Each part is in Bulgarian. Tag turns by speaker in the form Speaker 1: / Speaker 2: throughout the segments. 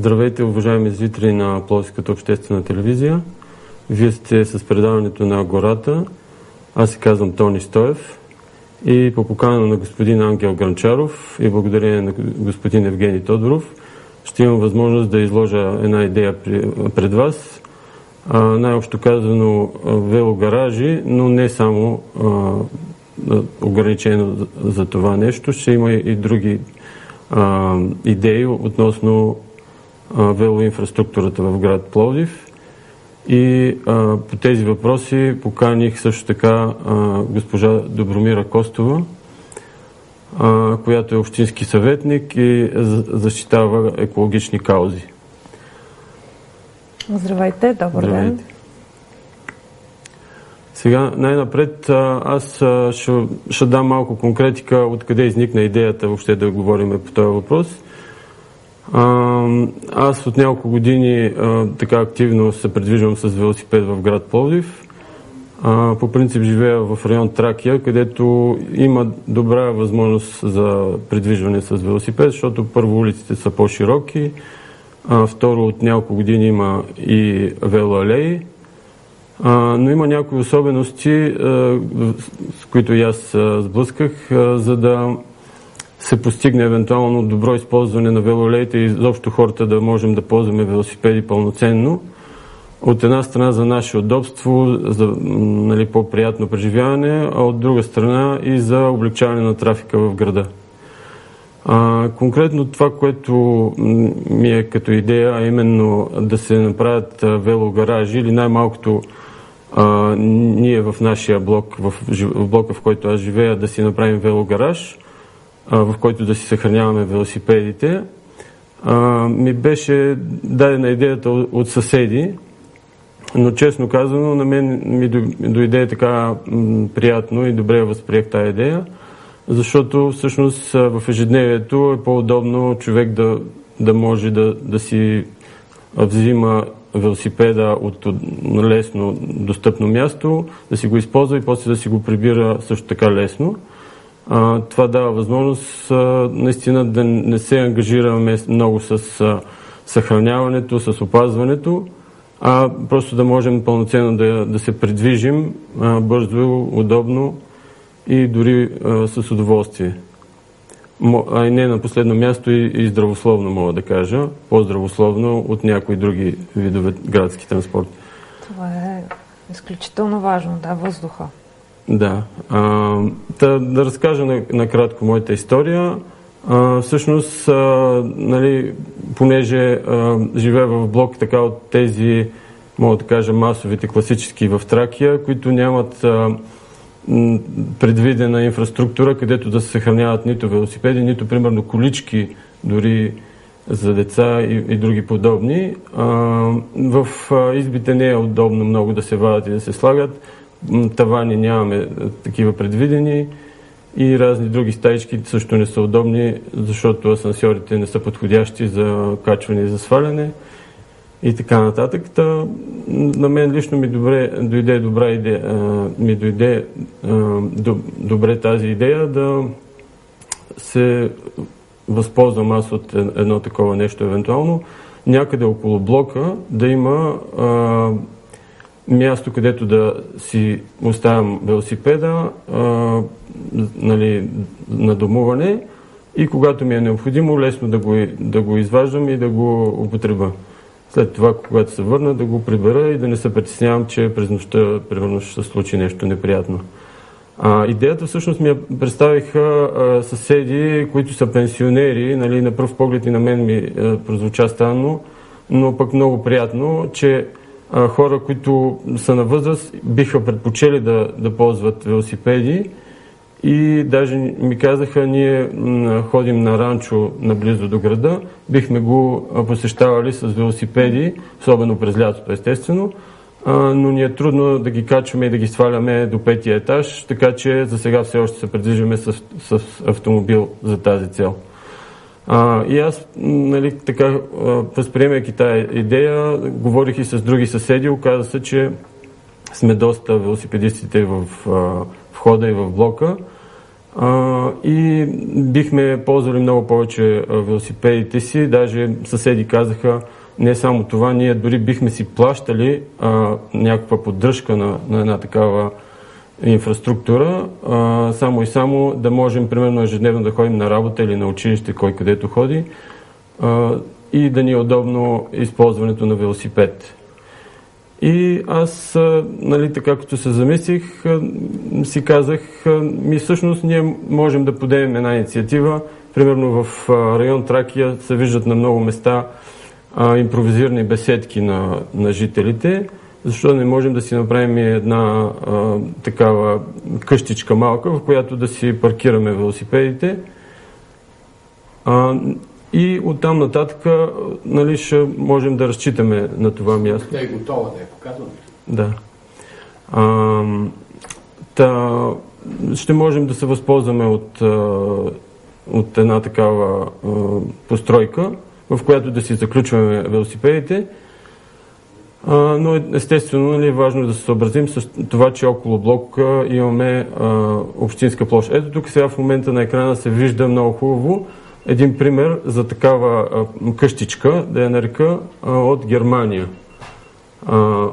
Speaker 1: Здравейте, уважаеми зрители на Пловската обществена телевизия. Вие сте с предаването на гората. Аз се казвам Тони Стоев и по покана на господин Ангел Гранчаров и благодарение на господин Евгений Тодоров ще имам възможност да изложа една идея пред вас. най-общо казано велогаражи, но не само ограничено за това нещо. Ще има и други а, идеи относно а, велоинфраструктурата в град Пловдив. И а, по тези въпроси поканих също така а, госпожа Добромира Костова, а, която е общински съветник и защитава екологични каузи.
Speaker 2: Здравейте, добър Здравейте. ден.
Speaker 1: Сега най-напред аз ще, ще дам малко конкретика откъде изникна идеята въобще да говорим по този въпрос. Аз от няколко години така активно се предвижвам с велосипед в град Пловдив. По принцип живея в район Тракия, където има добра възможност за придвижване с велосипед, защото първо улиците са по-широки, второ от няколко години има и велоалеи, но има някои особености, с които и аз сблъсках, за да се постигне евентуално добро използване на велолеите и изобщо хората да можем да ползваме велосипеди пълноценно. От една страна за наше удобство, за нали, по-приятно преживяване, а от друга страна и за облегчаване на трафика в града. А, конкретно това, което ми е като идея, а именно да се направят велогаражи или най-малкото а, ние в нашия блок, в, в блока, в който аз живея, да си направим велогараж, в който да си съхраняваме велосипедите. Ми беше дадена идеята от, съседи, но честно казано, на мен ми дойде така приятно и добре възприех тази идея, защото всъщност в ежедневието е по-удобно човек да, да може да, да си взима велосипеда от лесно достъпно място, да си го използва и после да си го прибира също така лесно. Това дава възможност наистина да не се ангажираме много с съхраняването, с опазването, а просто да можем пълноценно да, да се придвижим бързо, удобно и дори с удоволствие а и не на последно място и, и здравословно, мога да кажа, по-здравословно от някои други видове градски транспорт.
Speaker 2: Това е изключително важно, да, въздуха.
Speaker 1: Да. А, да, да разкажа накратко моята история. А, всъщност, а, нали, понеже а, живея в блок така от тези, мога да кажа, масовите класически в Тракия, които нямат а, предвидена инфраструктура, където да се съхраняват нито велосипеди, нито примерно колички, дори за деца и, и други подобни. А, в а, избите не е удобно много да се вадят и да се слагат. Тавани нямаме такива предвидени и разни други стаички също не са удобни, защото асансьорите не са подходящи за качване и за сваляне и така нататък. Та, на мен лично ми добре, дойде добра идея, ми дойде добре тази идея да се възползвам аз от едно такова нещо евентуално, някъде около блока да има място, където да си оставям велосипеда а, нали, на домуване и когато ми е необходимо, лесно да го, да го изваждам и да го употребя след това, когато се върна, да го прибера и да не се притеснявам, че през нощта, примерно, ще се случи нещо неприятно. А, идеята всъщност ми я представиха а, съседи, които са пенсионери, нали, на пръв поглед и на мен ми а, прозвуча странно, но пък много приятно, че хора, които са на възраст, биха предпочели да, да ползват велосипеди. И даже ми казаха, ние ходим на ранчо наблизо до града, бихме го посещавали с велосипеди, особено през лятото естествено, но ни е трудно да ги качваме и да ги сваляме до петия етаж, така че за сега все още се предвижваме с, с автомобил за тази цел. А, и аз, нали, така, възприемайки тази идея, говорих и с други съседи, оказа се, че сме доста велосипедистите в входа и в блока А, и бихме ползвали много повече велосипедите си. Даже съседи казаха, не само това, ние дори бихме си плащали а, някаква поддръжка на, на една такава инфраструктура, а, само и само да можем, примерно, ежедневно да ходим на работа или на училище, кой където ходи, а, и да ни е удобно използването на велосипед. И аз, нали, така като се замислих, си казах, ми всъщност ние можем да подемем една инициатива. Примерно в район Тракия се виждат на много места а, импровизирани беседки на, на жителите. Защо не можем да си направим една а, такава къщичка малка, в която да си паркираме велосипедите. А, и оттам нататък нали, ще можем да разчитаме на това място.
Speaker 3: Тя е готова да е показана.
Speaker 1: Да. А, та, ще можем да се възползваме от, от една такава постройка, в която да си заключваме велосипедите. Но естествено нали, е важно да се съобразим с това, че около блока имаме а, общинска площ. Ето тук сега в момента на екрана се вижда много хубаво един пример за такава а, къщичка, да я нарека, а, от Германия. А,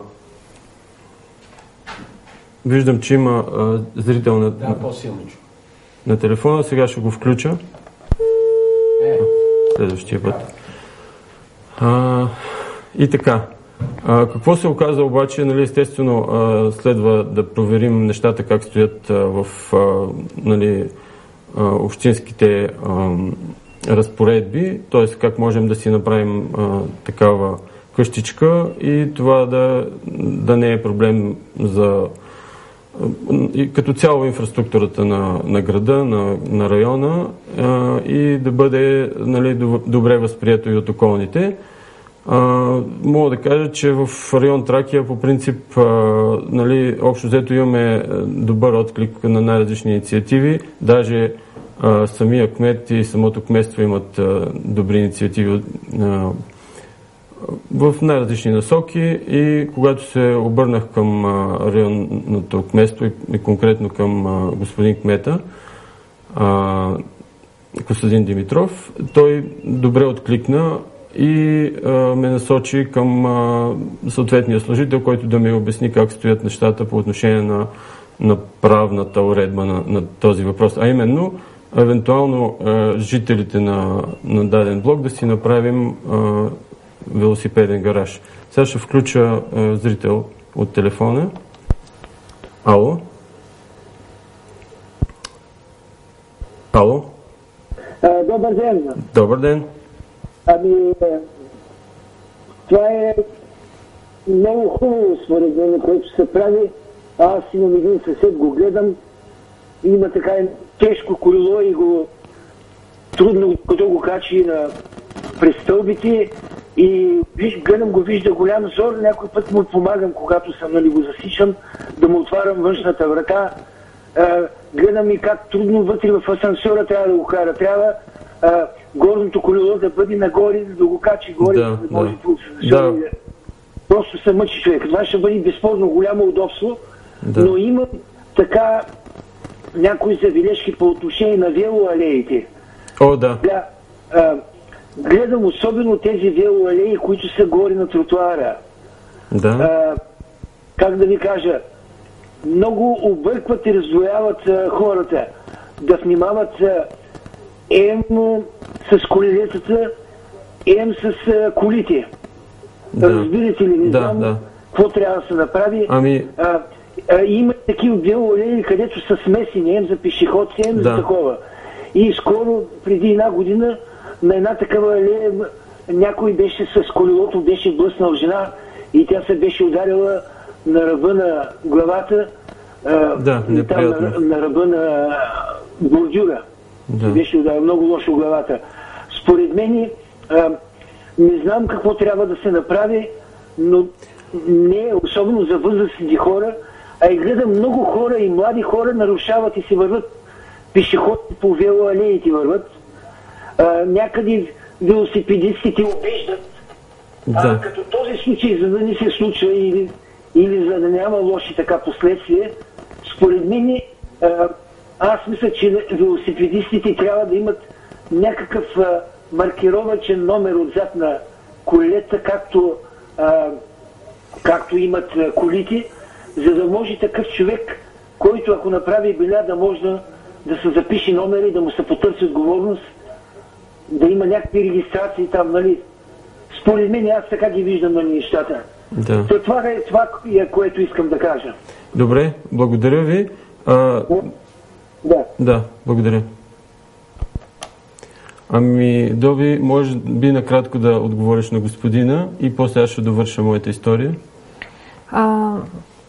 Speaker 1: виждам, че има а, зрител на,
Speaker 3: да,
Speaker 1: на телефона. Сега ще го включа.
Speaker 3: Е.
Speaker 1: Следващия път. А, и така. А, какво се оказа обаче, нали, естествено, а, следва да проверим нещата как стоят а, в а, нали, а, общинските а, разпоредби, т.е. как можем да си направим а, такава къщичка и това да, да не е проблем за и като цяло инфраструктурата на, на града, на, на района а, и да бъде нали, добре възприето и от околните. А, мога да кажа, че в район Тракия по принцип а, нали, общо взето имаме добър отклик на най-различни инициативи. Даже а, самия кмет и самото кметство имат а, добри инициативи а, в най-различни насоки и когато се обърнах към а, районното кметство и, и конкретно към а, господин кмета, а, Костадин Димитров, той добре откликна и а, ме насочи към а, съответния служител, който да ми обясни как стоят нещата по отношение на, на правната уредба на, на този въпрос. А именно, евентуално а, жителите на, на даден блок да си направим а, велосипеден гараж. Сега ще включа а, зрител от телефона. Ало? Ало?
Speaker 4: Добър ден.
Speaker 1: Добър ден.
Speaker 4: Ами, това е много хубаво според мен, което се прави. Аз имам един съсед, го гледам, има така тежко колело и го трудно, като го качи на през стълбите и виж, гледам го, вижда голям зор, някой път му помагам, когато съм, нали, го засичам, да му отварям външната врата. А, гледам и как трудно вътре в асансьора трябва да го кара. Трябва а, горното колело да бъде нагоре, да го качи горе,
Speaker 1: да,
Speaker 4: да, да може
Speaker 1: да.
Speaker 4: да. Просто се мъчи човек. Това ще бъде безспорно голямо удобство,
Speaker 1: Да.
Speaker 4: но има така някои забележки по отношение на велоалеите.
Speaker 1: О, да.
Speaker 4: Да, а, гледам особено тези велоалеи, които са горе на тротуара.
Speaker 1: Да.
Speaker 4: А, как да ви кажа, много объркват и раздвояват а, хората. Да внимават а, ем с колелетата, ем с колите.
Speaker 1: Да.
Speaker 4: Разбирате ли? Не
Speaker 1: Да,
Speaker 4: знам
Speaker 1: да.
Speaker 4: какво трябва да се направи.
Speaker 1: Ами,
Speaker 4: А, а, има такива велоалеи, където са смесени, ем за пешеходци, ем
Speaker 1: Да.
Speaker 4: за такова. И скоро, преди една година, на една такава алея някой беше с колелото, беше блъснал жена и тя се беше ударила на ръба на главата, а,
Speaker 1: Да,
Speaker 4: там на, на ръба на бордюра.
Speaker 1: Да.
Speaker 4: Беше ударила много лошо главата. Според мен, а, не знам какво трябва да се направи, но не особено за възрастните хора, а и гледам много хора и млади хора нарушават и си върват пешеходи по велоалеите върват. А, някъде велосипедистите обиждат.
Speaker 1: Да.
Speaker 4: А, като този случай, за да не се случва или, или за да няма лоши така последствия, според мен а, аз мисля, че велосипедистите трябва да имат някакъв маркировачен номер отзад на колелета, както, а, както имат колите, за да може такъв човек, който ако направи беля, да може да, да се запише номер и да му се потърси отговорност, да има някакви регистрации там, нали? Според мен аз така ги виждам на нещата.
Speaker 1: Да.
Speaker 4: То това е това, е, което искам да кажа.
Speaker 1: Добре, благодаря ви. А,
Speaker 4: Да.
Speaker 1: да, благодаря. Ами, Доби, може би накратко да отговориш на господина и после аз ще довърша моята история.
Speaker 2: А,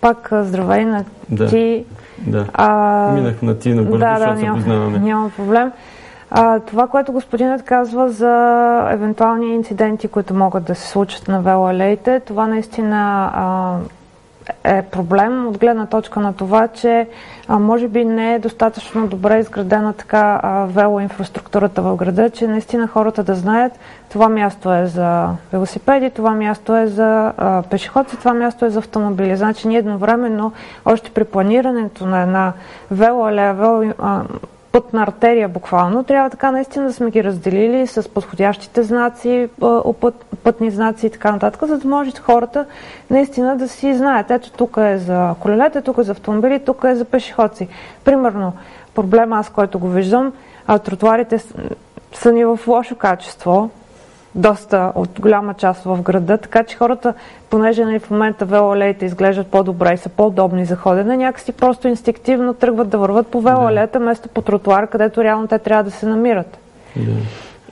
Speaker 2: пак здравей на
Speaker 1: Да.
Speaker 2: ти.
Speaker 1: Да.
Speaker 2: А,
Speaker 1: Минах на ти набързо,
Speaker 2: да, да,
Speaker 1: защото се
Speaker 2: няма,
Speaker 1: познаваме.
Speaker 2: няма проблем. А, това, което господинът казва за евентуални инциденти, които могат да се случат на велоалеите, това наистина а, е проблем от гледна точка на това, че а, може би не е достатъчно добре изградена така а, велоинфраструктурата в града, че наистина хората да знаят това място е за велосипеди, това място е за а, пешеходци, това място е за автомобили. Значи ние едновременно, още при планирането на една велоалея, вело, а, пътна артерия буквално, трябва така наистина да сме ги разделили с подходящите знаци, пътни знаци и така нататък, за да може хората наистина да си знаят. Ето тук е за колелета, тук е за автомобили, тук е за пешеходци. Примерно, проблема аз, който го виждам, тротуарите са ни в лошо качество, доста от голяма част в града, така че хората, понеже нали, в момента велоалеите изглеждат по-добре и са по-удобни за ходене, някакси просто инстинктивно тръгват да върват по велоалеята, вместо по тротуара, където реално те трябва да се намират.
Speaker 1: Да.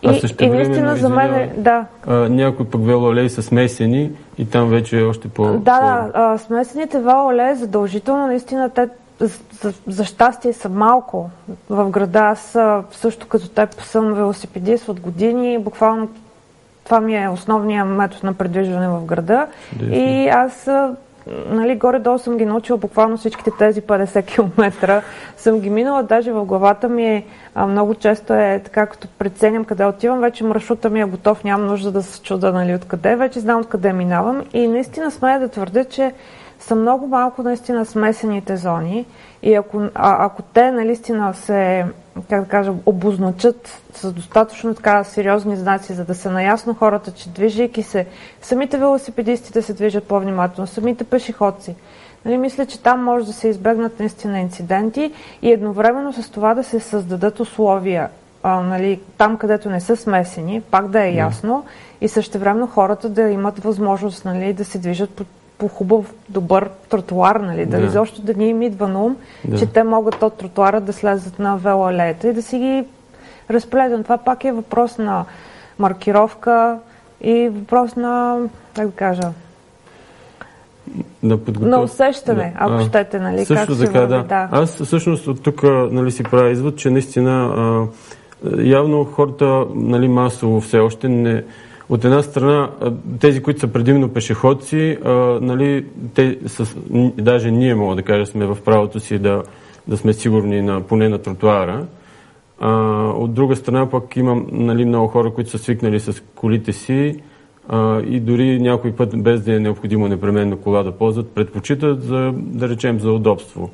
Speaker 2: И,
Speaker 1: А
Speaker 2: и
Speaker 1: същевременно,
Speaker 2: наистина за мен е, да,
Speaker 1: А, някои пък велоалеи са смесени и там вече е още по
Speaker 2: Да, да, а, смесените велоалеи задължително, наистина те за, за, за щастие са малко в града. Аз също като теб съм велосипедист от години, буквално това ми е основният метод на предвижване в града.
Speaker 1: Чудесно.
Speaker 2: И аз нали, горе-долу съм ги научила буквално всичките тези 50 км. Съм ги минала, даже в главата ми е а, много често е така, като преценям къде отивам, вече маршрута ми е готов, нямам нужда да се чуда нали, откъде, вече знам откъде минавам и наистина смея да твърдя, че са много малко наистина смесените зони и ако, а, ако те наистина се, как да кажа, обозначат с достатъчно така сериозни знаци, за да са наясно хората, че движейки се, самите велосипедисти да се движат по-внимателно, самите пешеходци, Нали, мисля, че там може да се избегнат наистина инциденти и едновременно с това да се създадат условия а, нали, там, където не са смесени, пак да е ясно и същевременно хората да имат възможност нали, да се движат по, по хубав, добър тротуар, нали, да.
Speaker 1: Да.
Speaker 2: изобщо да ни им идва на ум,
Speaker 1: Да.
Speaker 2: че те могат от тротуара да слезат на велоалеята и да си ги разпледат. Това пак е въпрос на маркировка и въпрос на, как да кажа,
Speaker 1: на
Speaker 2: на усещане, ако
Speaker 1: А,
Speaker 2: щете, нали,
Speaker 1: Също
Speaker 2: как
Speaker 1: така, да.
Speaker 2: да.
Speaker 1: Аз всъщност от тук нали, си правя извод, че наистина а, явно хората нали, масово все още не... От една страна, тези, които са предимно пешеходци, а, нали, те с, даже ние, мога да кажа, сме в правото си да, да сме сигурни на, поне на тротуара. А, от друга страна пък имам нали, много хора, които са свикнали с колите си а, и дори някой път, без да е необходимо непременно кола да ползват, предпочитат за, да речем, за удобство.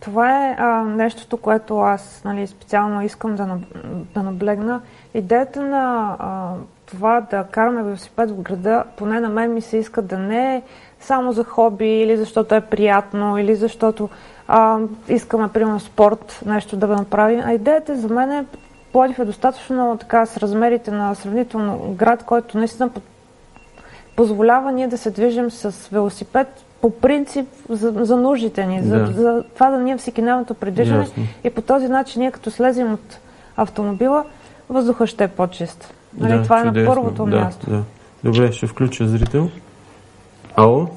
Speaker 2: Това е а, нещото, което аз нали, специално искам да, наб- да наблегна. Идеята на а, това да караме велосипед в града, поне на мен ми се иска да не е само за хоби или защото е приятно, или защото а, искаме, примерно, спорт, нещо да го направим. А идеята за мен е, Плодив е достатъчно така с размерите на сравнително град, който наистина по- позволява ние да се движим с велосипед по принцип за, за нуждите ни, за,
Speaker 1: Да.
Speaker 2: за това да ние всекидневното придвижване
Speaker 1: Ясно.
Speaker 2: и по този начин ние като слезем от автомобила, въздуха ще е по-чист. Нали,
Speaker 1: Да,
Speaker 2: това е
Speaker 1: чудесно.
Speaker 2: на първото
Speaker 1: да,
Speaker 2: място.
Speaker 1: Да. Добре, ще включа зрител. Ало?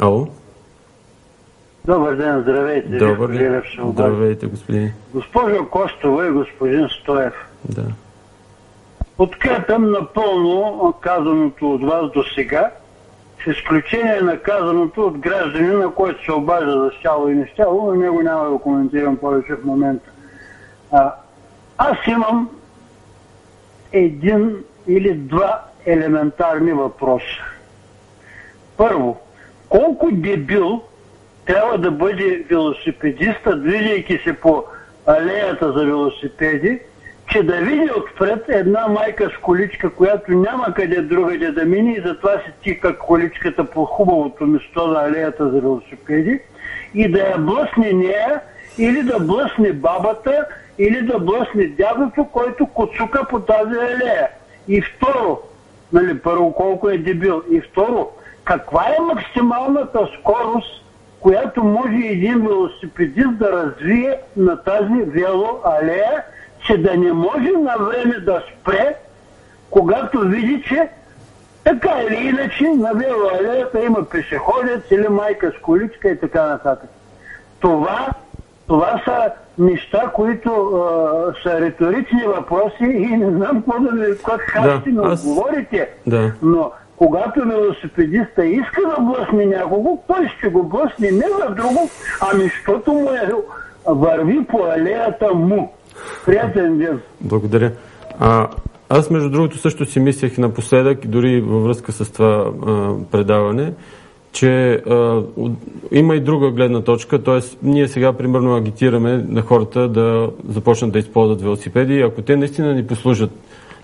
Speaker 1: Ало?
Speaker 5: Добър ден, здравейте.
Speaker 1: Добър ден. Здравейте, господин.
Speaker 5: Госпожо Костова и господин Стоев,
Speaker 1: Да.
Speaker 5: подкрепям напълно казаното от вас до сега, с изключение на казаното от гражданина, който се обажда за щяло и нещяло, но него няма да го коментирам повече в момента. А, аз имам един или два елементарни въпроса. Първо, колко дебил трябва да бъде велосипедиста, движейки се по алеята за велосипеди, че да види отпред една майка с количка, която няма къде другаде да мине и затова се тика количката по хубавото место на алеята за велосипеди и да я блъсне нея или да блъсне бабата или да блъсне дядото, който коцука по тази алея. И второ, нали, първо колко е дебил. И второ, каква е максималната скорост, която може един велосипедист да развие на тази велоалея, че да не може на време да спре, когато види, че така или иначе на велоалеята има пешеходец или майка с количка и така нататък. Това, това са неща, които а, са риторични въпроси и не знам какво да ви, как
Speaker 1: Да,
Speaker 5: ще ми
Speaker 1: аз-
Speaker 5: отговорите,
Speaker 1: Да.
Speaker 5: но когато велосипедиста иска да блъсне някого, той ще го блъсне не за друго, ами защото му е върви по алеята му. Приятен ден!
Speaker 1: Благодаря. А, аз, между другото, също си мислех напоследък, дори във връзка с това а, предаване, че а, има и друга гледна точка, т.е. ние сега, примерно, агитираме на хората да започнат да използват велосипеди ако те наистина ни послужат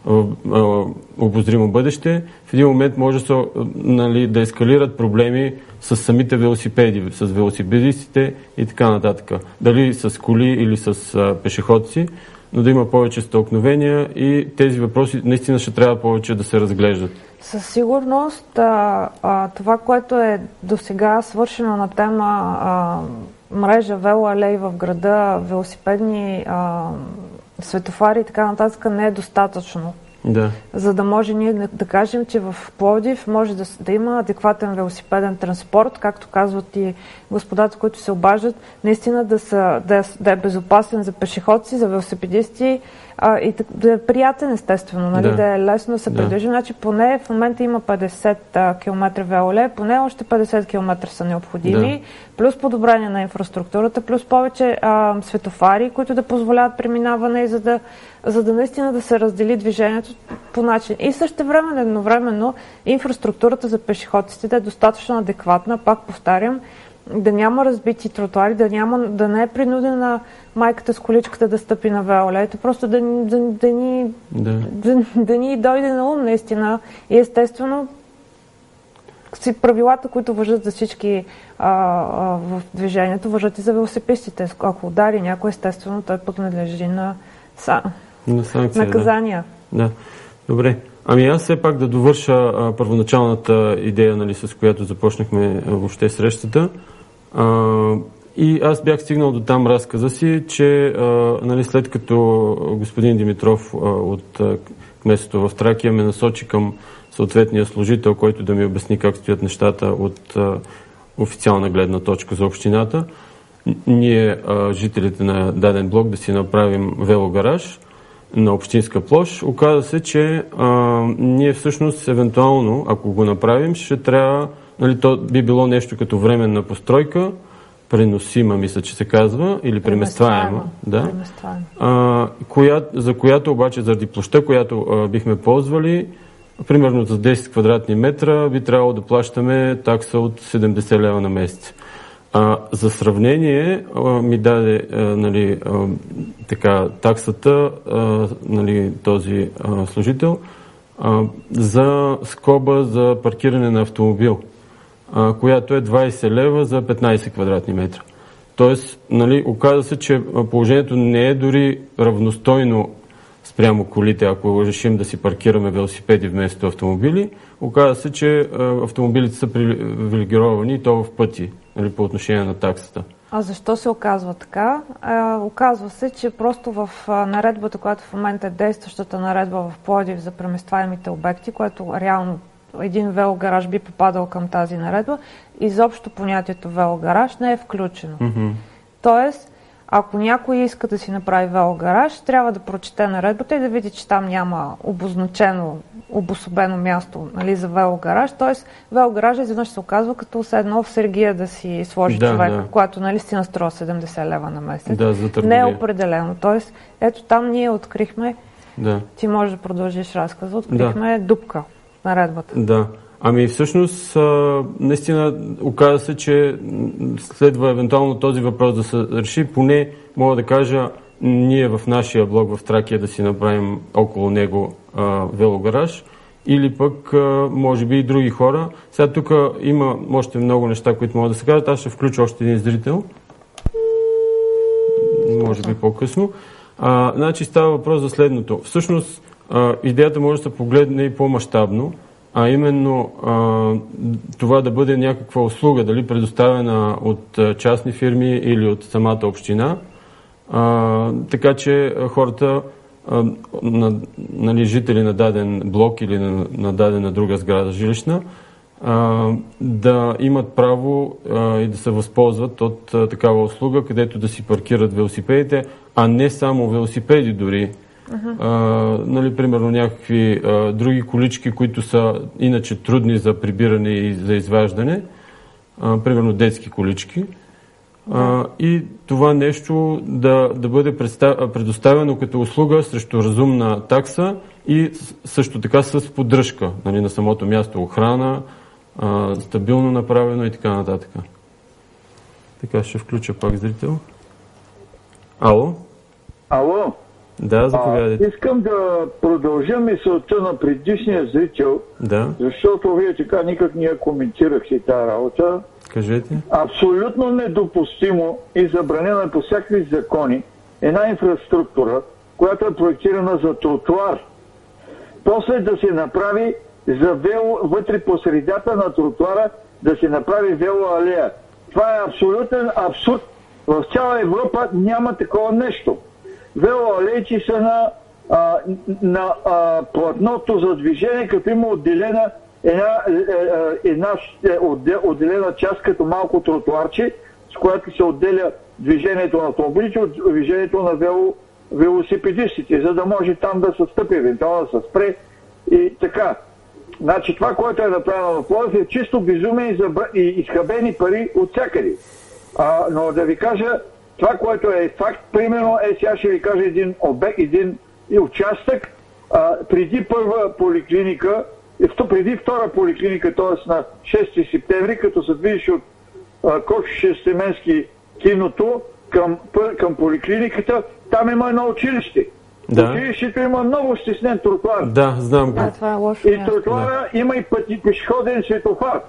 Speaker 1: а, обозримо бъдеще, в един момент може да, се, а, нали, да ескалират проблеми с самите велосипеди, с велосипедистите и така нататък. Дали с коли или с а, пешеходци, но да има повече стълкновения и тези въпроси наистина ще трябва повече да се разглеждат.
Speaker 2: Със сигурност а, а, това, което е до сега свършено на тема а, мрежа велоалей в града, велосипедни а, светофари и така нататък не е достатъчно.
Speaker 1: Да.
Speaker 2: За да може ние да, кажем, че в Пловдив може да, да има адекватен велосипеден транспорт, както казват и господата, които се обаждат, наистина да, са, да, да е безопасен за пешеходци, за велосипедисти а, и да е приятен естествено, нали?
Speaker 1: Да.
Speaker 2: да. е лесно да се
Speaker 1: Да.
Speaker 2: придвижим. Значи поне в момента има 50 а, км велоле, поне още 50 км са необходими, плюс подобрение на инфраструктурата, плюс повече а, светофари, които да позволяват преминаване, за да, за да наистина да се раздели движението по начин. И също време, едновременно, инфраструктурата за пешеходците да е достатъчно адекватна, пак повтарям, да няма разбити тротуари, да, няма, да не е принудена майката с количката да стъпи на велолето, просто да, да, да, ни,
Speaker 1: Да.
Speaker 2: да, да ни дойде на ум наистина. И естествено, си правилата, които въжат за всички а, а, в движението, въжат и за велосипедистите. Ако удари някой, естествено, той подлежи на са,
Speaker 1: На санкция,
Speaker 2: наказания.
Speaker 1: Да. да. Добре. Ами аз все пак да довърша а, първоначалната идея, нали, с която започнахме а, въобще срещата. А, и аз бях стигнал до там разказа си, че а, нали, след като господин Димитров а, от а, кметството в Тракия ме насочи към съответния служител, който да ми обясни как стоят нещата от а, официална гледна точка за общината, ние, а, жителите на даден блок, да си направим велогараж на общинска площ. Оказа се, че а, ние всъщност, евентуално, ако го направим, ще трябва, нали, то би било нещо като временна постройка, преносима, мисля, че се казва, или преместваема. Да. А, коя, за която обаче, заради площа, която а, бихме ползвали, примерно за 10 квадратни метра би трябвало да плащаме такса от 70 лева на месец. А, за сравнение а, ми даде а, нали, а, така, таксата а, нали, този а, служител а, за скоба за паркиране на автомобил, а, която е 20 лева за 15 квадратни метра. Тоест, нали, оказа се, че положението не е дори равностойно спрямо колите, ако решим да си паркираме велосипеди вместо автомобили. Оказа се, че автомобилите са привилегировани и то в пъти нали, по отношение на таксата.
Speaker 2: А защо се оказва така? А, оказва се, че просто в наредбата, която в момента е действащата наредба в Плодив за преместваемите обекти, което реално един велогараж би попадал към тази наредба, изобщо понятието велогараж не е включено.
Speaker 1: Мгм.
Speaker 2: Тоест, ако някой иска да си направи велогараж, трябва да прочете наредбата и да види, че там няма обозначено, обособено място нали, за велогараж. Тоест, велогараж изведнъж се оказва като все едно в Сергия да си сложи
Speaker 1: Да,
Speaker 2: човек,
Speaker 1: да.
Speaker 2: която нали, си наструва 70 лева на месец.
Speaker 1: Да, за
Speaker 2: не е определено. Тоест, ето там ние открихме,
Speaker 1: Да.
Speaker 2: ти можеш да продължиш разказа, открихме дупка в наредбата.
Speaker 1: Да. Ами всъщност, наистина, оказа се, че следва евентуално този въпрос да се реши. Поне мога да кажа, ние в нашия блог в Тракия да си направим около него а, велогараж или пък а, може би и други хора. Сега тук има още много неща, които могат да се кажат. Аз ще включа още един зрител. Може би по-късно. А, значи става въпрос за следното. Всъщност, а, идеята може да се погледне и по-масштабно, а именно а, това да бъде някаква услуга, дали предоставена от частни фирми или от самата община, а, така че хората, а, на, нали, жители на даден блок или на, на дадена друга сграда жилищна, а, да имат право а, и да се възползват от а, такава услуга, където да си паркират велосипедите, а не само велосипеди дори. Uh-huh. А, нали, примерно някакви а, други колички, които са иначе трудни за прибиране и за изваждане, а, примерно детски колички. А, и това нещо да, да бъде предоставено като услуга срещу разумна такса и също така с поддръжка нали, на самото място, охрана, а, стабилно направено и така нататък. Така ще включа пак зрител. Ало?
Speaker 6: Ало?
Speaker 1: Да, заповядайте.
Speaker 6: искам да продължа мисълта на предишния зрител,
Speaker 1: да.
Speaker 6: защото вие така никак не я коментирахте тази работа.
Speaker 1: Кажете.
Speaker 6: Абсолютно недопустимо и забранено по всякакви закони една инфраструктура, която е проектирана за тротуар, после да се направи за вело, вътре по средата на тротуара да се направи велоалея. Това е абсолютен абсурд. В цяла Европа няма такова нещо. Велоалейчи са на, а, на а, платното за движение, като има отделена една, е, е, една е, отделена част като малко тротуарче, с която се отделя движението на автомобилите от движението на вело, велосипедистите, за да може там да се стъпи, евентуално да се спре и така. Значи това, което е направено в Пловдив е чисто безумие и, забра... и изхабени пари от всякъде. А, но да ви кажа, това, което е факт, примерно, е сега ще ви кажа един обект, един участък, а, преди първа поликлиника, преди втора поликлиника, т.е. на 6 септември, като се движиш от Кочише Стеменски киното към, към поликлиниката, там има едно училище. Да. Училището има много стеснен тротуар.
Speaker 1: Да, знам
Speaker 2: го. Да, това е лошо.
Speaker 6: И тротуара да. има и пъти пешеходен светофар.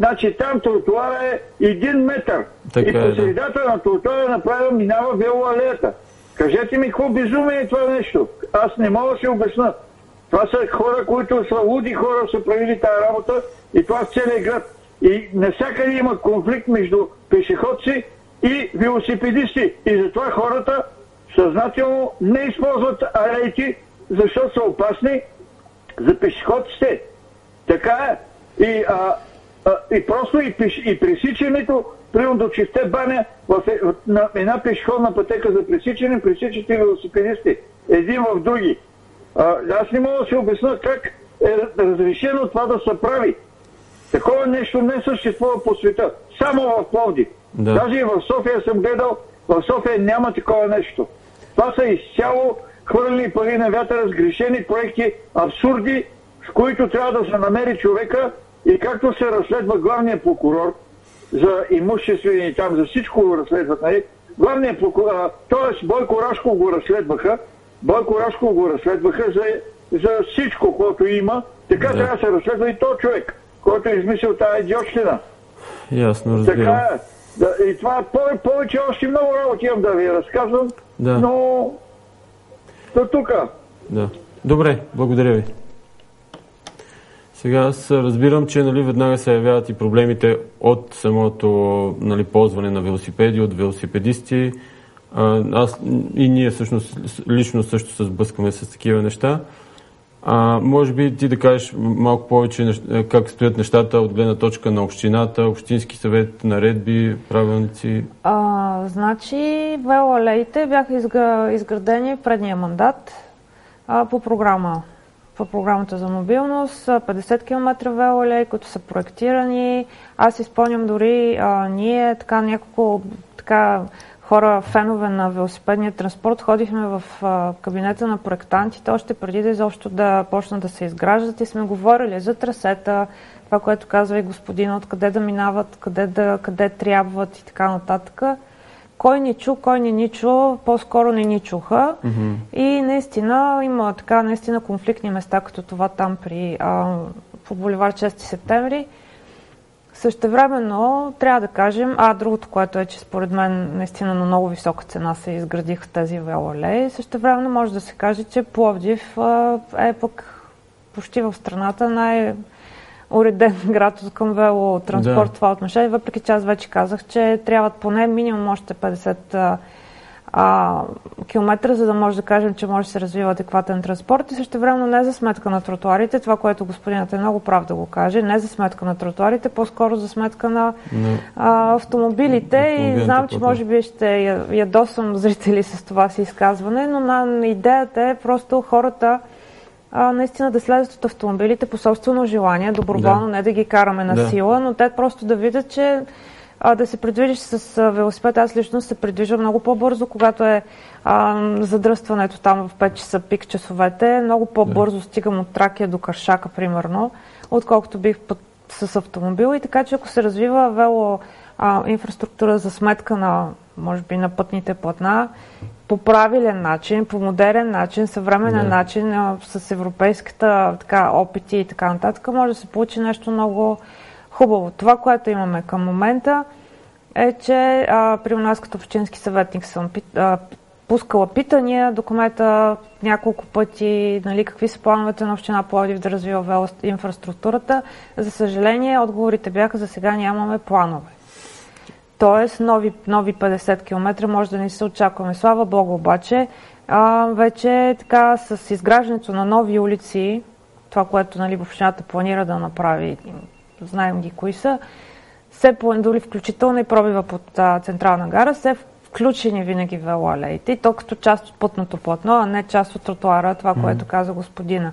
Speaker 6: Значи там тротуара е един метър. Така и по средата да. на тротуара направо минава велоалеята. Кажете ми, какво безумие е това нещо? Аз не мога да се обясна. Това са хора, които са луди хора, са правили тази работа и това в целия град. И навсякъде има конфликт между пешеходци и велосипедисти. И затова хората съзнателно не използват алейки, защото са опасни за пешеходците. Така е. И, а, и просто и, пеш, и пресичането, примерно до чисте баня, в, е, в, на една пешеходна пътека за пресичане, пресичате велосипедисти. Един в други. А, аз не мога да се обясня как е разрешено това да се прави. Такова нещо не съществува по света. Само в Пловдив. Да. Даже и в София съм гледал, в София няма такова нещо. Това са изцяло хвърли пари на вятъра, сгрешени проекти, абсурди, с които трябва да се намери човека и както се разследва главния прокурор за имуществени там, за всичко го разследват, нали? Главният прокурор, т.е. Бойко Рашко го разследваха, Бойко Рашко го разследваха за, за всичко, което има, така да. трябва да се разследва и то човек, който е измислил тази идиотщина.
Speaker 1: Ясно, разбирам. Така е.
Speaker 6: Да, и това повече още много работи имам да ви разказвам, да. но до тук.
Speaker 1: Да. Добре, благодаря ви. Сега аз разбирам, че нали, веднага се явяват и проблемите от самото нали, ползване на велосипеди, от велосипедисти. Аз и ние всъщност лично също се сблъскаме с такива неща. А, може би ти да кажеш малко повече как стоят нещата от гледна точка на общината, общински съвет, наредби, правилници?
Speaker 2: А, значи, велоалеите бяха изградени предния мандат а, по програма по програмата за мобилност, 50 км велоалеи, които са проектирани. Аз изпълням дори а, ние така няколко така хора, фенове на велосипедния транспорт, ходихме в а, кабинета на проектантите още преди да изобщо да почнат да се изграждат и сме говорили за трасета, това, което казва и господин, откъде да минават, къде, да, къде трябват и така нататък. Кой ни чу, кой не ни чу, по-скоро не ни чуха. Mm-hmm. И наистина има така наистина конфликтни места, като това там при а, по боливар 6 септември. Същевременно трябва да кажем, а другото, което е, че според мен наистина на много висока цена се изградиха тези велоалеи, същевременно може да се каже, че Пловдив е пък почти в страната най- уреден град от към велотранспорт да. това отношение, въпреки че аз вече казах, че трябват поне минимум още 50 а, километра, за да може да кажем, че може да се развива адекватен транспорт. И също време не за сметка на тротуарите, това, което господинът е много прав да го каже, не за сметка на тротуарите, по-скоро за сметка на а, автомобилите. И знам, че може би ще ядосам зрители с това си изказване, но на идеята е просто хората а, наистина да слезат от автомобилите по собствено желание, доброволно, да. не да ги караме на да. сила, но те просто да видят, че а, да се придвижиш с велосипед. Аз лично се придвижвам много по-бързо, когато е а, задръстването там в 5 часа пик часовете. Много по-бързо да. стигам от Тракия до Каршака, примерно, отколкото бих път с автомобил. И така, че ако се развива вело а, инфраструктура за сметка на, може би, на пътните платна, по правилен начин, по модерен начин, съвременен да. начин, с европейската така, опити и така нататък, може да се получи нещо много хубаво. Това, което имаме към момента е, че а, при нас като общински съветник съм а, пускала питания до кмета няколко пъти, нали, какви са плановете на община Пловдив да развива инфраструктурата. За съжаление, отговорите бяха за сега нямаме планове. Тоест, нови, нови 50 км може да не се очакваме. Слава Богу, обаче, а, вече така с изграждането на нови улици, това, което нали, общината планира да направи, знаем ги кои са, се дори включително и пробива под а, Централна гара, се включени винаги велоалеите и то като част от пътното платно, а не част от тротуара, това, mm-hmm. което каза господина.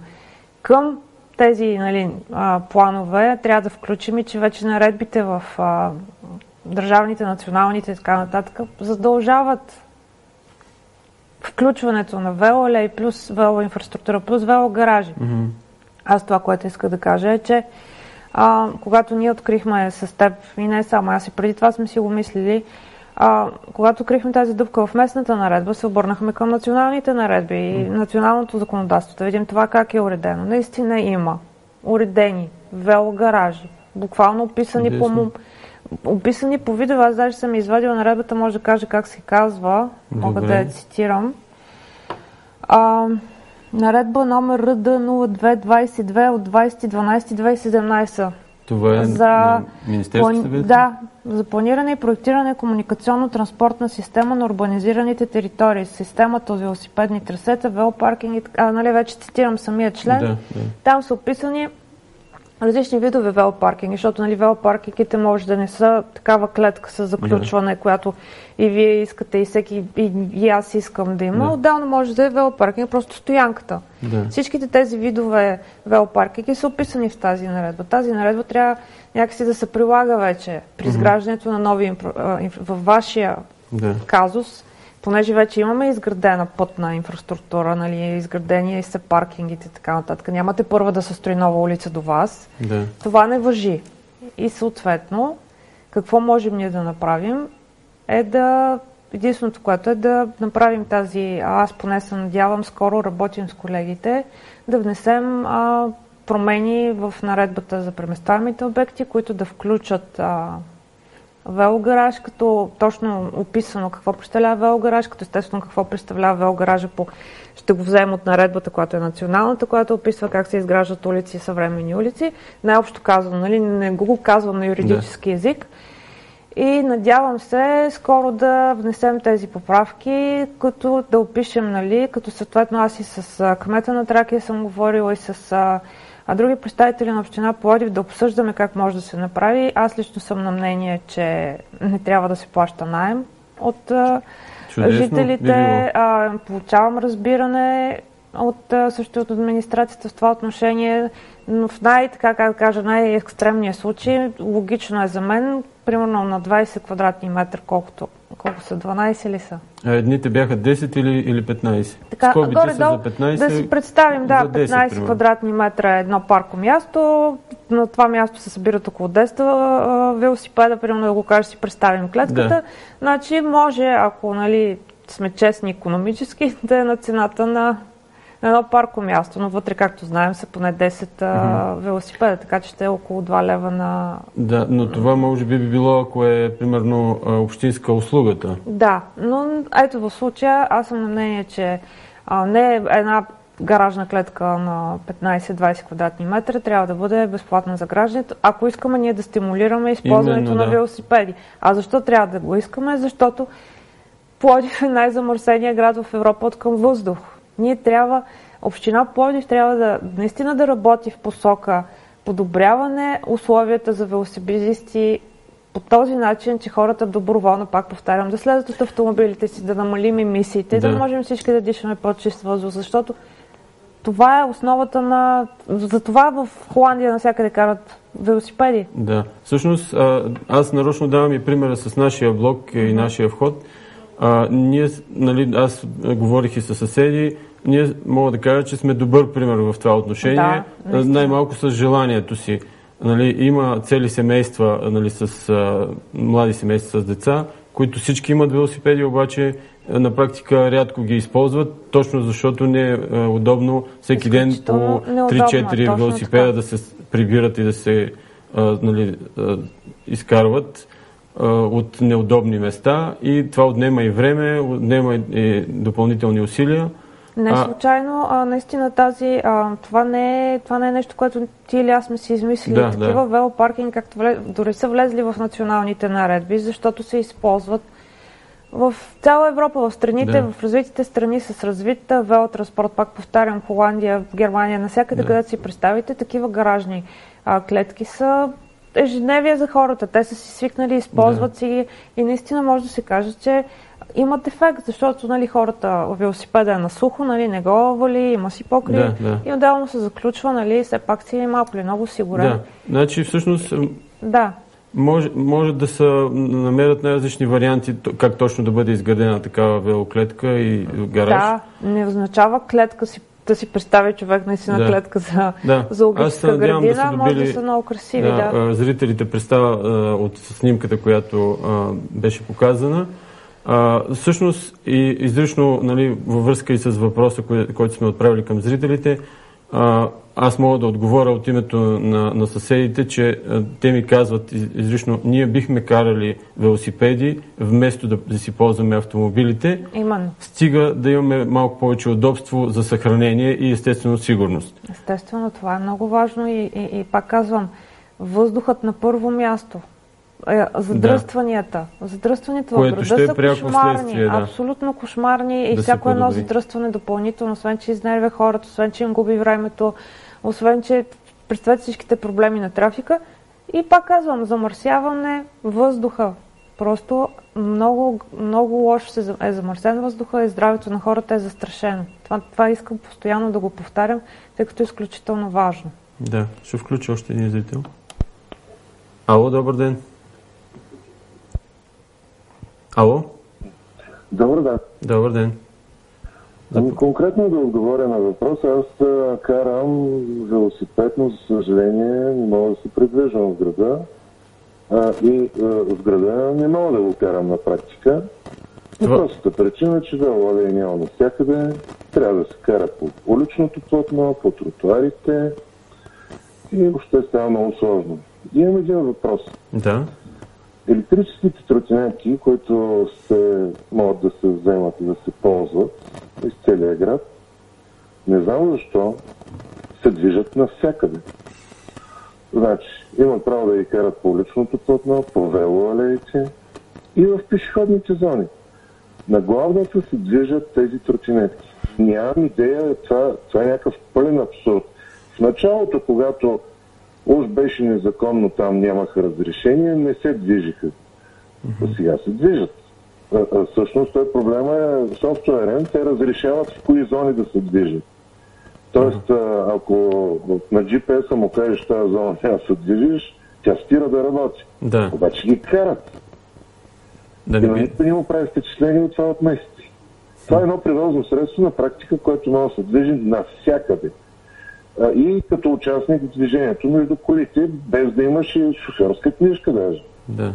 Speaker 2: Към тези нали, а, планове трябва да включим и, че вече наредбите в а, държавните, националните и така нататък задължават включването на велоалей плюс велоинфраструктура плюс велогаражи. Mm-hmm. Аз това, което иска да кажа е, че а, когато ние открихме с теб, и не само аз и преди това сме си го мислили, а, когато открихме тази дупка в местната наредба, се обърнахме към националните наредби и националното законодателство, да видим това как е уредено. Наистина има уредени велогаражи, буквално описани по, описани по видео. Аз даже съм извадила наредбата, може да кажа как се казва, мога да я цитирам. А, Наредба номер РД 0222 от 2012-2017.
Speaker 1: Това е за на съвет?
Speaker 2: Да, за планиране и проектиране комуникационно-транспортна система на урбанизираните територии. Системата от велосипедни трасета, велопаркинг и така. Нали, вече цитирам самия член. Да, да. Там са описани различни видове велопаркинги, защото нали, велопаркингите може да не са такава клетка с заключване, да. която и вие искате, и всеки, и, и аз искам да има. Да. Отделно може да е велопаркинг, просто стоянката. Да. Всичките тези видове велопаркинги са описани в тази наредба. Тази наредба трябва някакси да се прилага вече при изграждането на нови, във вашия да. казус, понеже вече имаме изградена пътна инфраструктура, нали, изградени са паркингите и така нататък. Нямате първа да се строи нова улица до вас. Да. Това не въжи. И съответно, какво можем ние да направим е да единственото, което е да направим тази, аз поне се надявам, скоро работим с колегите, да внесем а, промени в наредбата за преместваемите обекти, които да включат а, велогараж, като точно описано какво представлява велогараж, като естествено какво представлява велогаража по... Ще го вземем от наредбата, която е националната, която описва как се изграждат улици и съвременни улици. Най-общо казвам, нали, не го, го казвам на юридически език. И надявам се скоро да внесем тези поправки, като да опишем, нали, като съответно аз и с кмета на Тракия съм говорила и с а други представители на община Плодив да обсъждаме как може да се направи. Аз лично съм на мнение, че не трябва да се плаща найем от Чудесно, жителите. А, получавам разбиране от също от администрацията в това отношение, но в най, така как да кажа, най-екстремния случай, логично е за мен, примерно на 20 квадратни метра, колкото колко са, 12 ли са?
Speaker 1: Едните бяха 10 или, или 15.
Speaker 2: Така, горе долу, 15, да си представим, да, 10, 15 примерно. квадратни метра е едно парко място, на това място се събират около 10 велосипеда, примерно да го кажеш, си представим клетката. Да. Значи може, ако нали, сме честни економически, да е на цената на на едно парко място, но вътре, както знаем, са поне 10 mm-hmm. велосипеда, така че ще е около 2 лева на...
Speaker 1: Да, но това може би би било, ако е, примерно, общинска услугата.
Speaker 2: Да, но ето в случая аз съм на мнение, че а, не е една гаражна клетка на 15-20 квадратни метра трябва да бъде безплатна за гражданите, ако искаме ние да стимулираме използването Именно, на велосипеди. А защо трябва да го искаме? Защото Плодив е най-замърсения град в Европа от към въздух. Ние трябва, Община Пловдив трябва да наистина да работи в посока подобряване условията за велосипедисти по този начин, че хората доброволно, пак повтарям, да слезат от автомобилите си, да намалим емисиите, да, да можем всички да дишаме по-чист въздух, защото това е основата на... За това в Холандия навсякъде карат велосипеди.
Speaker 1: Да. Всъщност, аз нарочно давам и примера с нашия блок и нашия вход. А, ние, нали, аз говорих и с съседи, ние мога да кажа, че сме добър пример в това отношение. Да, Най-малко с желанието си. Нали, има цели семейства нали, с а, млади семейства с деца, които всички имат велосипеди, обаче на практика рядко ги използват, точно защото не е удобно всеки ден по 3-4 велосипеда така. да се прибират и да се а, нали, а, изкарват а, от неудобни места и това отнема и време, отнема и допълнителни усилия.
Speaker 2: Не случайно, а, наистина тази, а, това, не е, това не е нещо, което ти или аз сме си измислили. Да, Такива да. велопаркинги, както влез, дори са влезли в националните наредби, защото се използват в цяла Европа, в страните, да. в развитите страни с развита велотранспорт, пак повтарям, Холандия, Германия, навсякъде, да. където си представите, такива гаражни а, клетки са ежедневие за хората. Те са си свикнали, използват да. си ги и наистина може да се каже, че имат ефект, защото нали, хората велосипеда е на сухо, нали, не го вали, има си покрив да, да. и отделно се заключва, нали, все пак си е малко ли много сигурен.
Speaker 1: Да, значи всъщност
Speaker 2: да.
Speaker 1: Може, може да се намерят най-различни варианти как точно да бъде изградена такава велоклетка и гараж.
Speaker 2: Да, не означава клетка си да си представя човек наистина да. клетка за да. зоологическа градина, да добили, може да са много красиви. Да,
Speaker 1: да. Зрителите представа от снимката, която а, беше показана. А, всъщност, и изрично нали, във връзка и с въпроса, кой, който сме отправили към зрителите, а, аз мога да отговоря от името на, на съседите, че а, те ми казват изрично, ние бихме карали велосипеди, вместо да, да си ползваме автомобилите.
Speaker 2: Именно.
Speaker 1: Стига да имаме малко повече удобство за съхранение и естествено сигурност.
Speaker 2: Естествено, това е много важно и, и, и пак казвам, въздухът на първо място. Е, задръстванията. Да. Задръстванията в града
Speaker 1: ще
Speaker 2: е
Speaker 1: са кошмарни. Да.
Speaker 2: Абсолютно кошмарни и да всяко едно задръстване допълнително, освен че изнервя хората, освен че им губи времето, освен че представете всичките проблеми на трафика. И пак казвам, замърсяване въздуха. Просто много, много лошо се е замърсен въздуха и здравето на хората е застрашено. Това, това искам постоянно да го повтарям, тъй като е изключително важно.
Speaker 1: Да, ще включа още един зрител. Ало, добър ден. Ало?
Speaker 7: Добър ден.
Speaker 1: Добър ден.
Speaker 7: Ами, конкретно да отговоря на въпроса, аз карам велосипед, но за съжаление не мога да се придвижвам в града. А, и а, в града не мога да го карам на практика. Това... Простата причина, че велоалеи няма навсякъде. Трябва да се кара по уличното плотно, по тротуарите и въобще става много сложно. Имам един въпрос.
Speaker 1: Да
Speaker 7: електрическите тротинетки, които се, могат да се вземат и да се ползват из целия град, не знам защо се движат навсякъде. Значи, имат право да ги карат по уличното платно, по велоалеите и в пешеходните зони. На главната се движат тези тротинетки. Нямам идея, това, това е някакъв пълен абсурд. В началото, когато уж беше незаконно, там нямаха разрешение, не се движиха. Mm-hmm. Сега се движат. А, а, всъщност той проблема е софтуерен, те разрешават в кои зони да се движат. Тоест, а, ако на GPS-а му кажеш тази зона да се движиш, тя спира да работи.
Speaker 1: Да.
Speaker 7: Обаче ги карат. Да не би... не му прави впечатление от това от месеци. Това е едно превозно средство на практика, което може да се движи навсякъде. И като участник в движението между колите, без да имаш и шофьорска книжка даже.
Speaker 1: Да.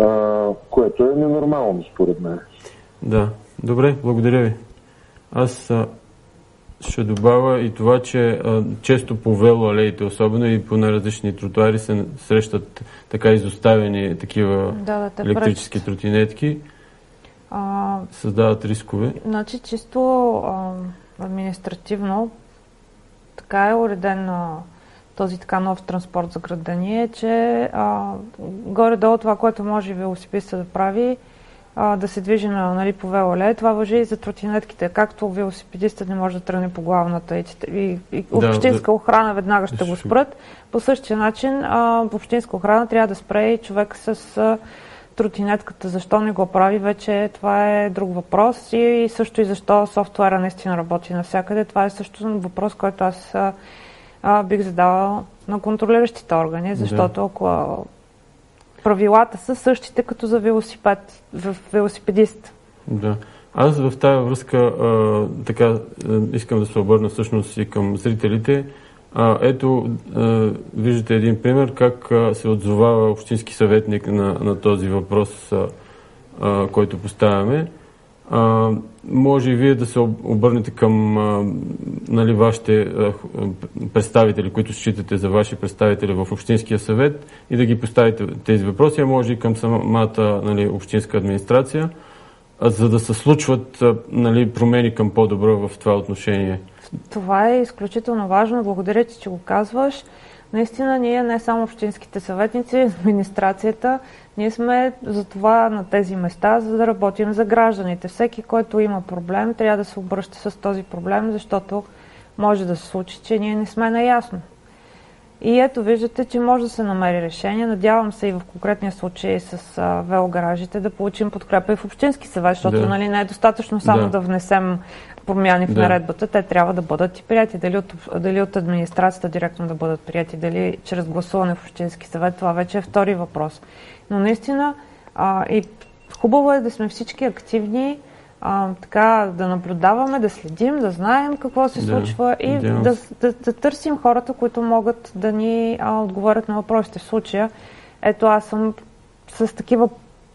Speaker 7: А, което е ненормално, според мен.
Speaker 1: Да. Добре, благодаря ви. Аз а, ще добавя и това, че а, често по велоалеите, особено и по най-различни тротуари, се срещат така изоставени такива да, да, електрически пред... тротинетки. А, създават рискове.
Speaker 2: Значи, чисто а, административно, така е уреден а, този така нов транспорт за градание, че а, горе-долу това, което може велосипедиста да прави, а, да се движи на, нали, по велоле. Това въжи и за тротинетките. Както велосипедистът не може да тръгне по главната и, и, и да, общинска да, охрана веднага ще го спрат, по същия начин а, общинска охрана трябва да спре и човек с а, тротинетката. Защо не го прави, вече това е друг въпрос. И, и също и защо софтуера наистина работи навсякъде. Това е също въпрос, който аз а, бих задала на контролиращите органи, защото да. ако правилата са същите като за велосипед, в велосипедист.
Speaker 1: Да. Аз в тази връзка а, така искам да се обърна всъщност и към зрителите. А, ето, а, виждате един пример как а, се отзовава общински съветник на, на този въпрос, а, а, който поставяме. А, може и вие да се обърнете към а, нали, вашите а, представители, които считате за ваши представители в Общинския съвет и да ги поставите тези въпроси, а може и към самата нали, общинска администрация, а, за да се случват а, нали, промени към по-добро в това отношение.
Speaker 2: Това е изключително важно. Благодаря ти, че го казваш. Наистина ние не само общинските съветници, администрацията, ние сме за това на тези места, за да работим за гражданите. Всеки, който има проблем, трябва да се обръща с този проблем, защото може да се случи, че ние не сме наясно. И ето виждате, че може да се намери решение. Надявам се и в конкретния случай с велогаражите да получим подкрепа и в Общински съвет, защото да. нали, не е достатъчно само да, да внесем промяни в да. наредбата. Те трябва да бъдат и прияти. Дали от, дали от администрацията директно да бъдат прияти, дали чрез гласуване в Общински съвет, това вече е втори въпрос. Но наистина а, и хубаво е да сме всички активни, а, така да наблюдаваме, да следим, да знаем какво се да, случва и да, да, да, да търсим хората, които могат да ни а, отговорят на въпросите. В случая, ето аз съм с такива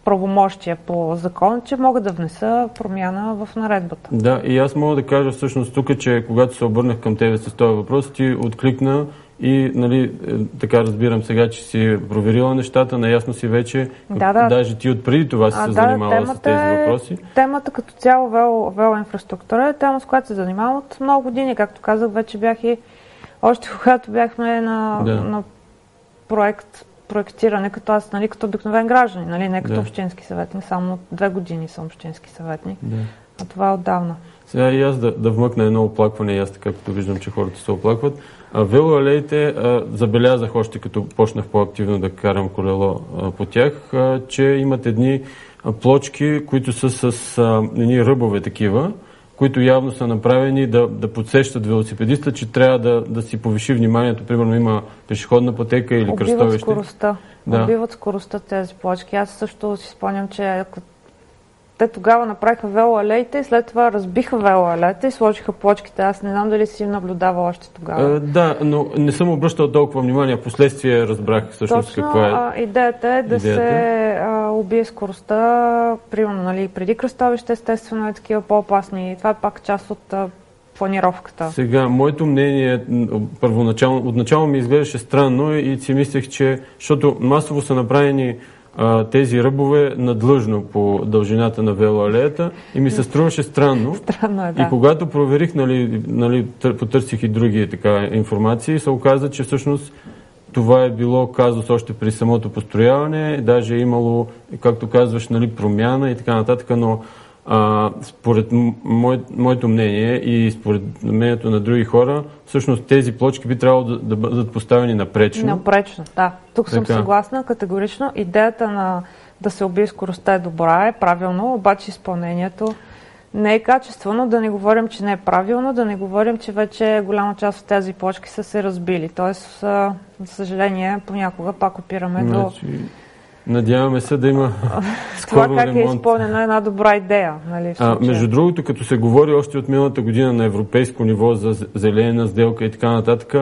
Speaker 2: правомощия по закон, че мога да внеса промяна в наредбата.
Speaker 1: Да, и аз мога да кажа всъщност тук, че когато се обърнах към тебе с този въпрос, ти откликна и нали, е, така разбирам сега, че си проверила нещата, наясно си вече, да, да. даже ти от преди това си а, се да, занимавала с тези е, въпроси.
Speaker 2: Темата като цяло вело, велоинфраструктура е тема, с която се занимавам от много години. Както казах, вече бях и още когато бяхме на, да. на проект, проектиране, като аз, нали, като обикновен гражданин, нали, не като да. общински съветник, само две години съм общински съветник, да. а това е отдавна.
Speaker 1: Сега и аз да, да вмъкна едно оплакване, и аз така като виждам, че хората се оплакват. Велоалеите забелязах още като почнах по-активно да карам колело по тях, че имат едни плочки, които са с едни ръбове такива, които явно са направени да, да подсещат велосипедиста, че трябва да, да си повиши вниманието. Примерно има пешеходна пътека или Убиват кръстовище.
Speaker 2: скоростта. Да. Убиват скоростта тези плочки. Аз също си спомням, че те тогава направиха велоалеите и след това разбиха велоалеите и сложиха плочките. Аз не знам дали си наблюдавал още тогава.
Speaker 1: А, да, но не съм обръщал толкова внимание. Последствие разбрах всъщност
Speaker 2: Точно,
Speaker 1: каква е.
Speaker 2: А, идеята е да идеята. се а, убие скоростта, примерно, нали, преди кръстовище, естествено е такива по-опасни. И това е пак част от а, планировката.
Speaker 1: Сега, моето мнение първоначално, отначало ми изглеждаше странно и си мислех, че, защото масово са направени а, тези ръбове надлъжно по дължината на велоалеята и ми се струваше странно.
Speaker 2: Странно е, да.
Speaker 1: И когато проверих, нали, нали, потърсих и други така информации, се оказа, че всъщност това е било казус още при самото построяване, даже е имало, както казваш, нали, промяна и така нататък, но а, според мое, моето мнение и според мнението на други хора, всъщност тези плочки би трябвало да, да бъдат поставени напречно.
Speaker 2: Напречно, да. Тук така. съм съгласна категорично. Идеята на да се убие скоростта е добра, е правилно, обаче изпълнението не е качествено. Да не говорим, че не е правилно, да не говорим, че вече голяма част от тези плочки са се разбили. Тоест, за съжаление, понякога пак опираме значи... до
Speaker 1: Надяваме се да има
Speaker 2: Това как
Speaker 1: ремонт.
Speaker 2: е изпълнена една добра идея. Нали,
Speaker 1: а, между другото, като се говори още от миналата година на европейско ниво за зелена сделка и така нататък,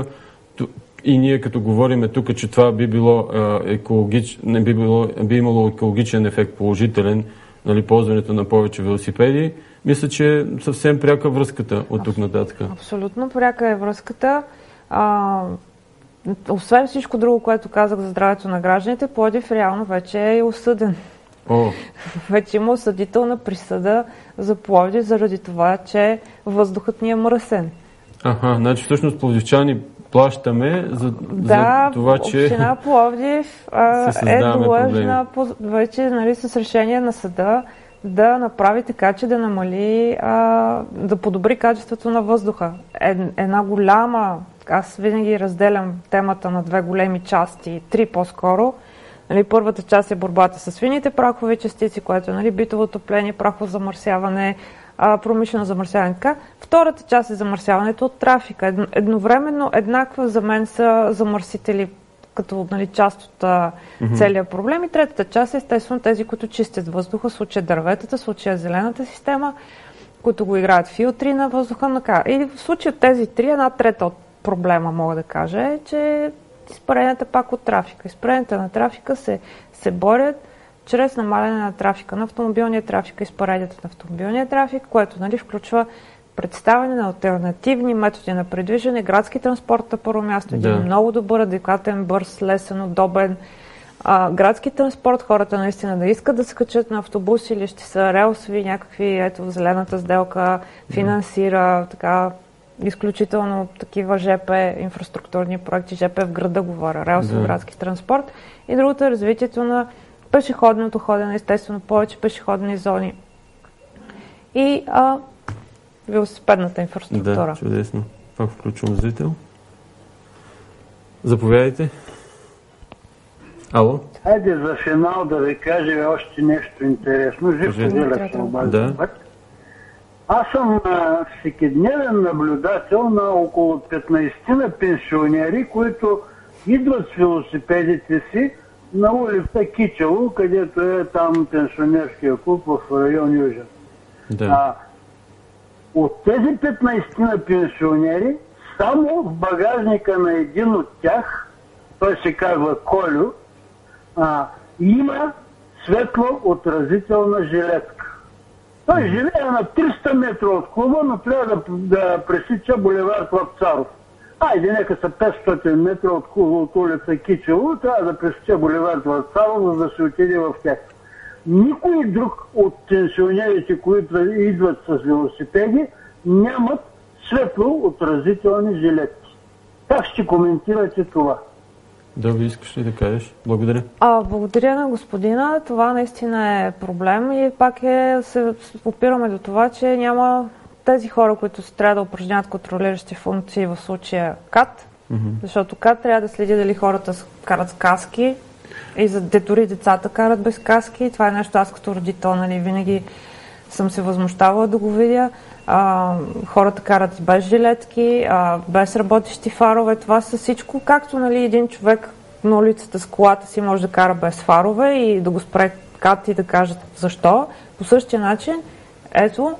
Speaker 1: и ние като говориме тук, че това би било екологич, не би, било, би имало екологичен ефект положителен, нали, ползването на повече велосипеди, мисля, че е съвсем пряка връзката от тук нататък.
Speaker 2: Абсолютно пряка е връзката. А, освен всичко друго, което казах за здравето на гражданите, Плодив реално вече е осъден.
Speaker 1: О.
Speaker 2: Вече има осъдителна присъда за Пловдив заради това, че въздухът ни е мръсен.
Speaker 1: Аха, значи всъщност пловдивчани плащаме за,
Speaker 2: да,
Speaker 1: за това, че
Speaker 2: община Пловдив а, е длъжна вече нали, с решение на съда да направи така, че да намали, а, да подобри качеството на въздуха. Една голяма, аз винаги разделям темата на две големи части, три по-скоро. Нали, първата част е борбата с фините прахови частици, което е нали, битово отопление, прахово замърсяване, промишлено замърсяване. Така. Втората част е замърсяването от трафика. Едновременно еднаква за мен са замърсители като нали, част от mm-hmm. целия проблем. И третата част е естествено тези, които чистят въздуха, случая дърветата, случая зелената система, които го играят филтри на въздуха. И в случая тези три, една трета от проблема, мога да кажа, е, че изпаренията пак от трафика. Изпаренията на трафика се, се борят чрез намаляне на трафика на автомобилния трафик, изпаредията на автомобилния трафик, което нали, включва представяне на альтернативни методи на предвижване, градски транспорт на първо място, един да. много добър, адекватен, бърз, лесен, удобен. А, градски транспорт, хората наистина да искат да се качат на автобуси или ще са релсови, някакви, ето, зелената сделка финансира така изключително такива ЖП инфраструктурни проекти, ЖП в града говоря, релсов да. градски транспорт. И другото е развитието на пешеходното ходене, естествено повече пешеходни зони. И а, велосипедната инфраструктура.
Speaker 1: Да, чудесно. Пак включвам зрител. Заповядайте. Ало?
Speaker 5: Хайде за финал да ви кажа още нещо интересно. Живко Вилев да. Аз съм всекидневен наблюдател на около 15 на пенсионери, които идват с велосипедите си на улица Кичело, където е там пенсионерския клуб в район Южен. Да. А, от тези 15 на пенсионери, само в багажника на един от тях, той се казва Колю, а, има светло-отразителна жилетка. Той живее на 300 метра от клуба, но трябва да, да пресича булевар Клапцаров. Айде, нека са 500 метра от, от улица Кичево, трябва да пресече булевар Клапцаров, за да се отиде в тях. Никой друг от пенсионерите, които идват с велосипеди, нямат светло-отразителни жилетки. Как ще коментирате това?
Speaker 1: Да, ви искаш ли да кажеш? Благодаря.
Speaker 2: А, благодаря на господина. Това наистина е проблем и пак е, се опираме до това, че няма тези хора, които се трябва да упражняват контролиращи функции в случая КАТ, mm-hmm. защото КАТ трябва да следи дали хората карат с каски, и за дори децата карат без каски. Това е нещо, аз като родител, нали, винаги съм се възмущавала да го видя. А, хората карат без жилетки, а, без работещи фарове. Това са всичко, както нали, един човек на улицата с колата си може да кара без фарове и да го спре кат и да кажат защо. По същия начин, ето,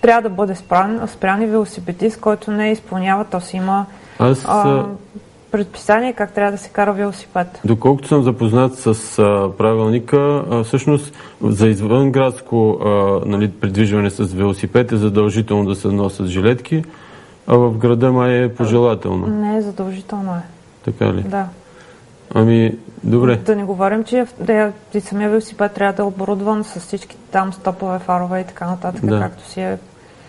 Speaker 2: трябва да бъде спрян, спрян и велосипедист, който не изпълнява, то си има
Speaker 1: Аз, а,
Speaker 2: предписание как трябва да се кара велосипед.
Speaker 1: Доколкото съм запознат с а, правилника, а, всъщност за извънградско а, нали, придвижване с велосипед е задължително да се носят жилетки, а в града май е пожелателно.
Speaker 2: Не е задължително е.
Speaker 1: Така ли?
Speaker 2: Да.
Speaker 1: Ами, добре.
Speaker 2: Да не говорим, че да, самия велосипед трябва да е оборудван с всички там стопове, фарове и така нататък, да. както си е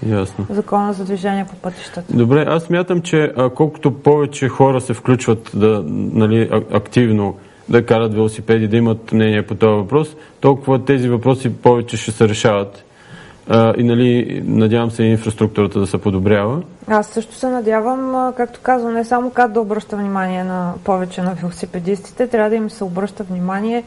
Speaker 1: Ясно.
Speaker 2: закона за движение по пътищата.
Speaker 1: Добре, аз мятам, че а, колкото повече хора се включват да, нали, активно да карат велосипеди, да имат мнение по този въпрос, толкова тези въпроси повече ще се решават. А, и нали, надявам се инфраструктурата да се подобрява.
Speaker 2: Аз също се надявам, както казвам, не само как да обръща внимание на повече на велосипедистите, трябва да им се обръща внимание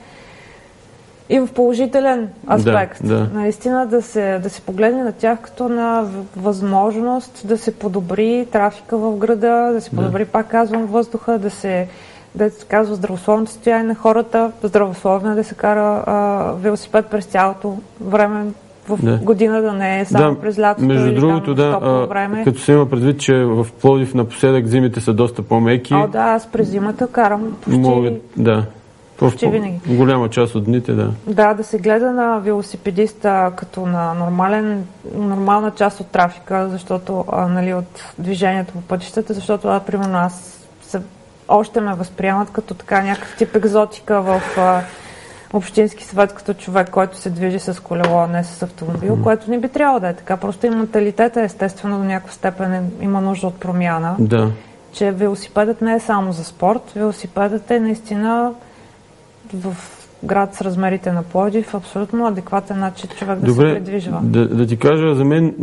Speaker 2: и в положителен аспект. Да, да. Наистина да се, да се погледне на тях като на възможност да се подобри трафика в града, да се подобри, да. пак казвам, въздуха, да се да се казва здравословното състояние на хората, здравословно е да се кара а, велосипед през цялото време в да. година да не е само да, през лятото
Speaker 1: между
Speaker 2: или
Speaker 1: другото,
Speaker 2: да,
Speaker 1: а,
Speaker 2: време.
Speaker 1: като се има предвид, че в Плодив напоследък зимите са доста по-меки.
Speaker 2: О, да, аз през зимата карам почти...
Speaker 1: Могат, да.
Speaker 2: Почти винаги.
Speaker 1: Голяма част от дните, да.
Speaker 2: Да, да се гледа на велосипедиста като на нормален, нормална част от трафика, защото, а, нали, от движението по пътищата, защото, а, примерно, аз се, още ме възприемат като така някакъв тип екзотика в а, общински съвет като човек, който се движи с колело, а не с автомобил, mm. което не би трябвало да е така. Просто и менталитета, естествено, до някаква степен е, има нужда от промяна.
Speaker 1: Да.
Speaker 2: Че велосипедът не е само за спорт, велосипедът е наистина в град с размерите на Пловдив абсолютно адекватен начин човек да
Speaker 1: Добре,
Speaker 2: се придвижва.
Speaker 1: Да, да ти кажа, за мен,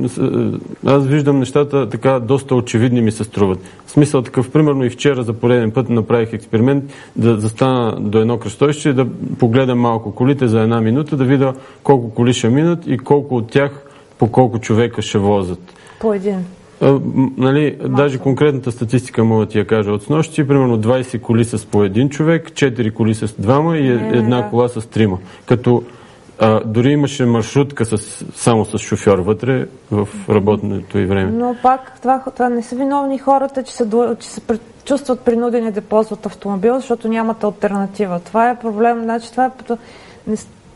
Speaker 1: аз виждам нещата така доста очевидни ми се струват. В смисъл такъв, примерно и вчера за пореден път направих експеримент да застана до едно кръстовище, да погледам малко колите за една минута, да видя колко коли ще минат и колко от тях по колко човека ще возят.
Speaker 2: По един.
Speaker 1: А, нали, даже конкретната статистика мога да ти я кажа от снощи. Примерно 20 коли с по един човек, 4 коли с двама и не, една не, кола с трима. Като а, дори имаше маршрутка с, само с шофьор вътре в работното и време.
Speaker 2: Но пак това, това не са виновни хората, че се, че се чувстват принудени да ползват автомобил, защото нямат альтернатива. Това е проблем. Значи, това е,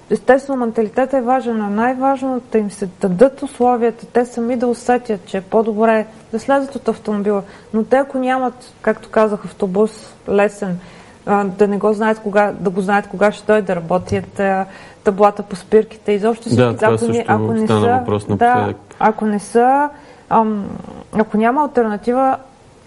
Speaker 2: Естествено, менталитет е важен, но най-важното да им се дадат условията, те сами да усетят, че е по-добре да слезат от автомобила. Но те, ако нямат, както казах, автобус лесен, да не го знаят кога, да го знаят кога ще дойде да работят таблата по спирките, изобщо.
Speaker 1: Да, това ако, не, ако не са, въпрос на
Speaker 2: да, ако не са, ам, ако няма альтернатива,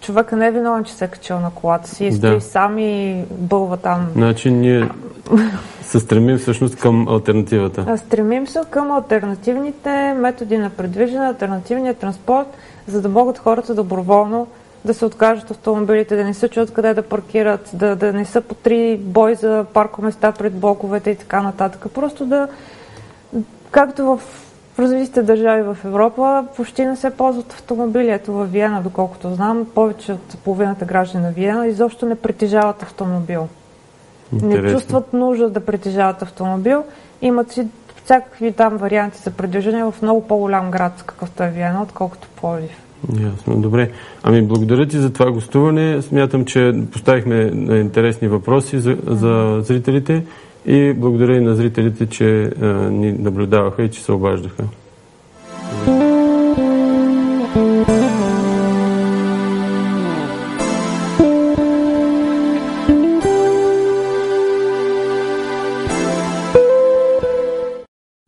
Speaker 2: човека не е виновен, че се е качил на колата си стои да. сам и бълва там.
Speaker 1: Значи ние се стремим всъщност към альтернативата.
Speaker 2: Стремим се към альтернативните методи на предвиждане, альтернативния транспорт, за да могат хората доброволно да се откажат автомобилите, да не се чуят къде да паркират, да, да не са по три бой за паркоместа пред блоковете и така нататък. Просто да, както в развитите държави в Европа, почти не се ползват автомобили. Ето във Виена, доколкото знам, повече от половината граждани на Виена изобщо не притежават автомобил. Интересно. Не чувстват нужда да притежават автомобил. Имат си всякакви там варианти за предвиждане в много по-голям град, какъвто е Виена, отколкото Пловдив.
Speaker 1: Ясно, добре. Ами благодаря ти за това гостуване. Смятам, че поставихме интересни въпроси за, за зрителите и благодаря и на зрителите, че а, ни наблюдаваха и че се обаждаха.